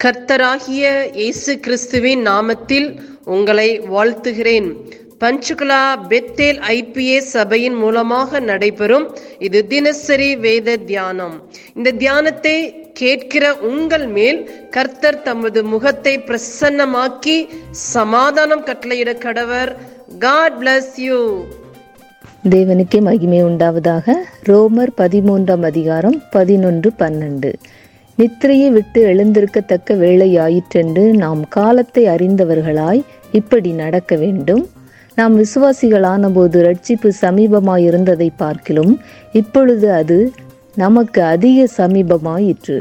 கர்த்தராகிய இயேசு கிறிஸ்துவின் நாமத்தில் உங்களை வாழ்த்துகிறேன். பஞ்சுகுலா பெத்தேல் ஐபிஏ சபையின் மூலமாக நடைபெறும் இது தினசரி வேத தியானம். இந்த தியானத்தை கேட்கிற உங்கள் மேல் கர்த்தர் தமது முகத்தை பிரசன்னமாக்கி சமாதானம் கட்டளையிட கடவர். காட் பிளஸ் யூ தேவனுக்கே மகிமை உண்டாவதாக ரோமர் பதிமூன்றாம் அதிகாரம் பதினொன்று பன்னெண்டு. நித்திரையை விட்டு எழுந்திருக்கத்தக்க வேளையாயிற்றென்று நாம் காலத்தை அறிந்தவர்களாய் இப்படி நடக்க வேண்டும். நாம் விசுவாசிகளான போது ரட்சிப்பு சமீபமாயிருந்ததை பார்க்கிலும் இப்பொழுது அது நமக்கு அதிக சமீபமாயிற்று.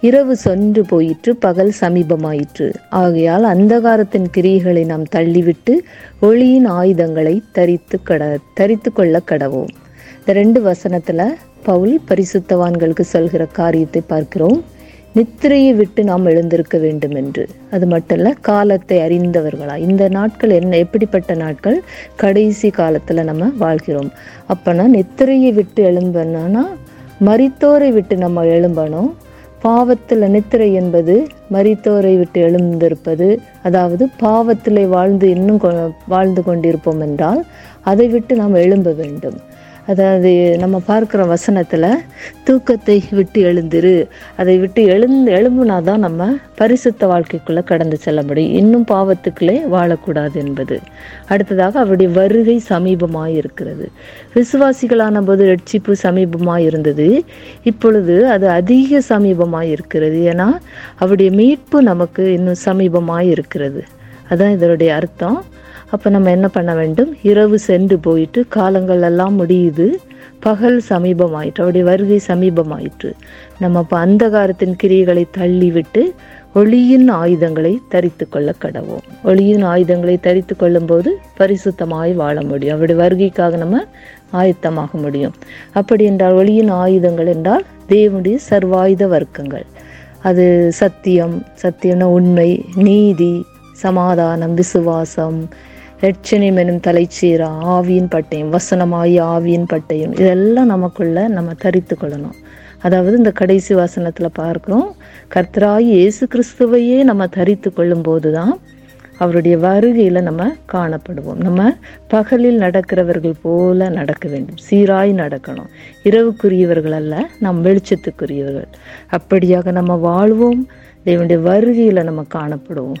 இரவு சென்று போயிற்று பகல் சமீபமாயிற்று. ஆகையால் அந்தகாரத்தின் கிரியைகளை நாம் தள்ளிவிட்டு ஒளியின் ஆயுதங்களை தரித்து கட தரித்து கொள்ள கடவோம் இந்த ரெண்டு வசனத்தில் பவுல் பரிசுத்தவான்களுக்கு சொல்கிற காரியத்தை பார்க்கிறோம். நித்திரையை விட்டு நாம் எழுந்திருக்க வேண்டும் என்று அது மட்டும் காலத்தை அறிந்தவர்களா? இந்த நாட்கள் என்ன எப்படிப்பட்ட நாட்கள்? கடைசி காலத்தில் நம்ம வாழ்கிறோம். அப்போனா நித்திரையை விட்டு எழும்பணும்னா மரித்தோரை விட்டு நம்ம எழும்பணும் பாவத்தில் நித்திரை என்பது மரித்தோரை விட்டு எழுந்திருப்பது அதாவது பாவத்திலே வாழ்ந்து இன்னும் கொ- வாழ்ந்து கொண்டிருப்போம் என்றால் அதை விட்டு நாம் எழும்ப வேண்டும். அதாவது நம்ம பார்க்குற வசனத்தில் தூக்கத்தை விட்டு எழுந்திரு. அதை விட்டு எழுந்து எழும்புனா தான் நம்ம பரிசுத்த வாழ்க்கைக்குள்ளே கடந்து செல்ல முடியும். இன்னும் பாவத்துக்குள்ளே வாழக்கூடாது என்பது. அடுத்ததாக அவருடைய வருகை சமீபமாக இருக்கிறது. விசுவாசிகளான போது ரட்சிப்பு சமீபமாக இருந்தது. இப்பொழுது அது அதிக சமீபமாக இருக்கிறது. ஏன்னா அவருடைய மீட்பு நமக்கு இன்னும் சமீபமாக இருக்கிறது. அதான் இதனுடைய அர்த்தம். அப்போ நம்ம என்ன பண்ண வேண்டும்? இரவு சென்று போயிட்டு காலங்கள் எல்லாம் முடியுது. பகல் சமீபமாயிற்று. அவருடைய வருகை சமீபமாயிற்று. நம்ம இப்போ அந்தகாரத்தின் கிரியைகளை தள்ளிவிட்டு ஒளியின் ஆயுதங்களை தரித்து கொள்ள கடவோம். ஒளியின் ஆயுதங்களை தரித்து கொள்ளும்போது பரிசுத்தமாய் வாழ முடியும். அவருடைய வருகைக்காக நம்ம ஆயத்தமாக முடியும். அப்படி என்றால் ஒளியின் ஆயுதங்கள் என்றால் தேவனுடைய சர்வாயுத வர்க்கங்கள். அது சத்தியம் சத்தியம்னா உண்மை நீதி சமாதானம் விசுவாசம் லட்சணியம் எனும் தலைச்சீரா ஆவியின் பட்டயம் வசனமாயி ஆவியின் பட்டயம் இதெல்லாம் நமக்குள்ள நம்ம தரித்து கொள்ளணும். அதாவது இந்த கடைசி வசனத்தில் பார்க்குறோம் கர்த்தராய் இயேசு கிறிஸ்துவையே நம்ம தரித்து கொள்ளும் போதுதான் அவருடைய வருகையில் நம்ம காணப்படுவோம். நம்ம பகலில் நடக்கிறவர்கள் போல நடக்க வேண்டும். சீராய் நடக்கணும். இரவுக்குரியவர்கள் அல்ல நம் வெளிச்சத்துக்குரியவர்கள். அப்படியாக நம்ம வாழ்வோம். தேவனுடைய வருகையில் நம்ம காணப்படுவோம்.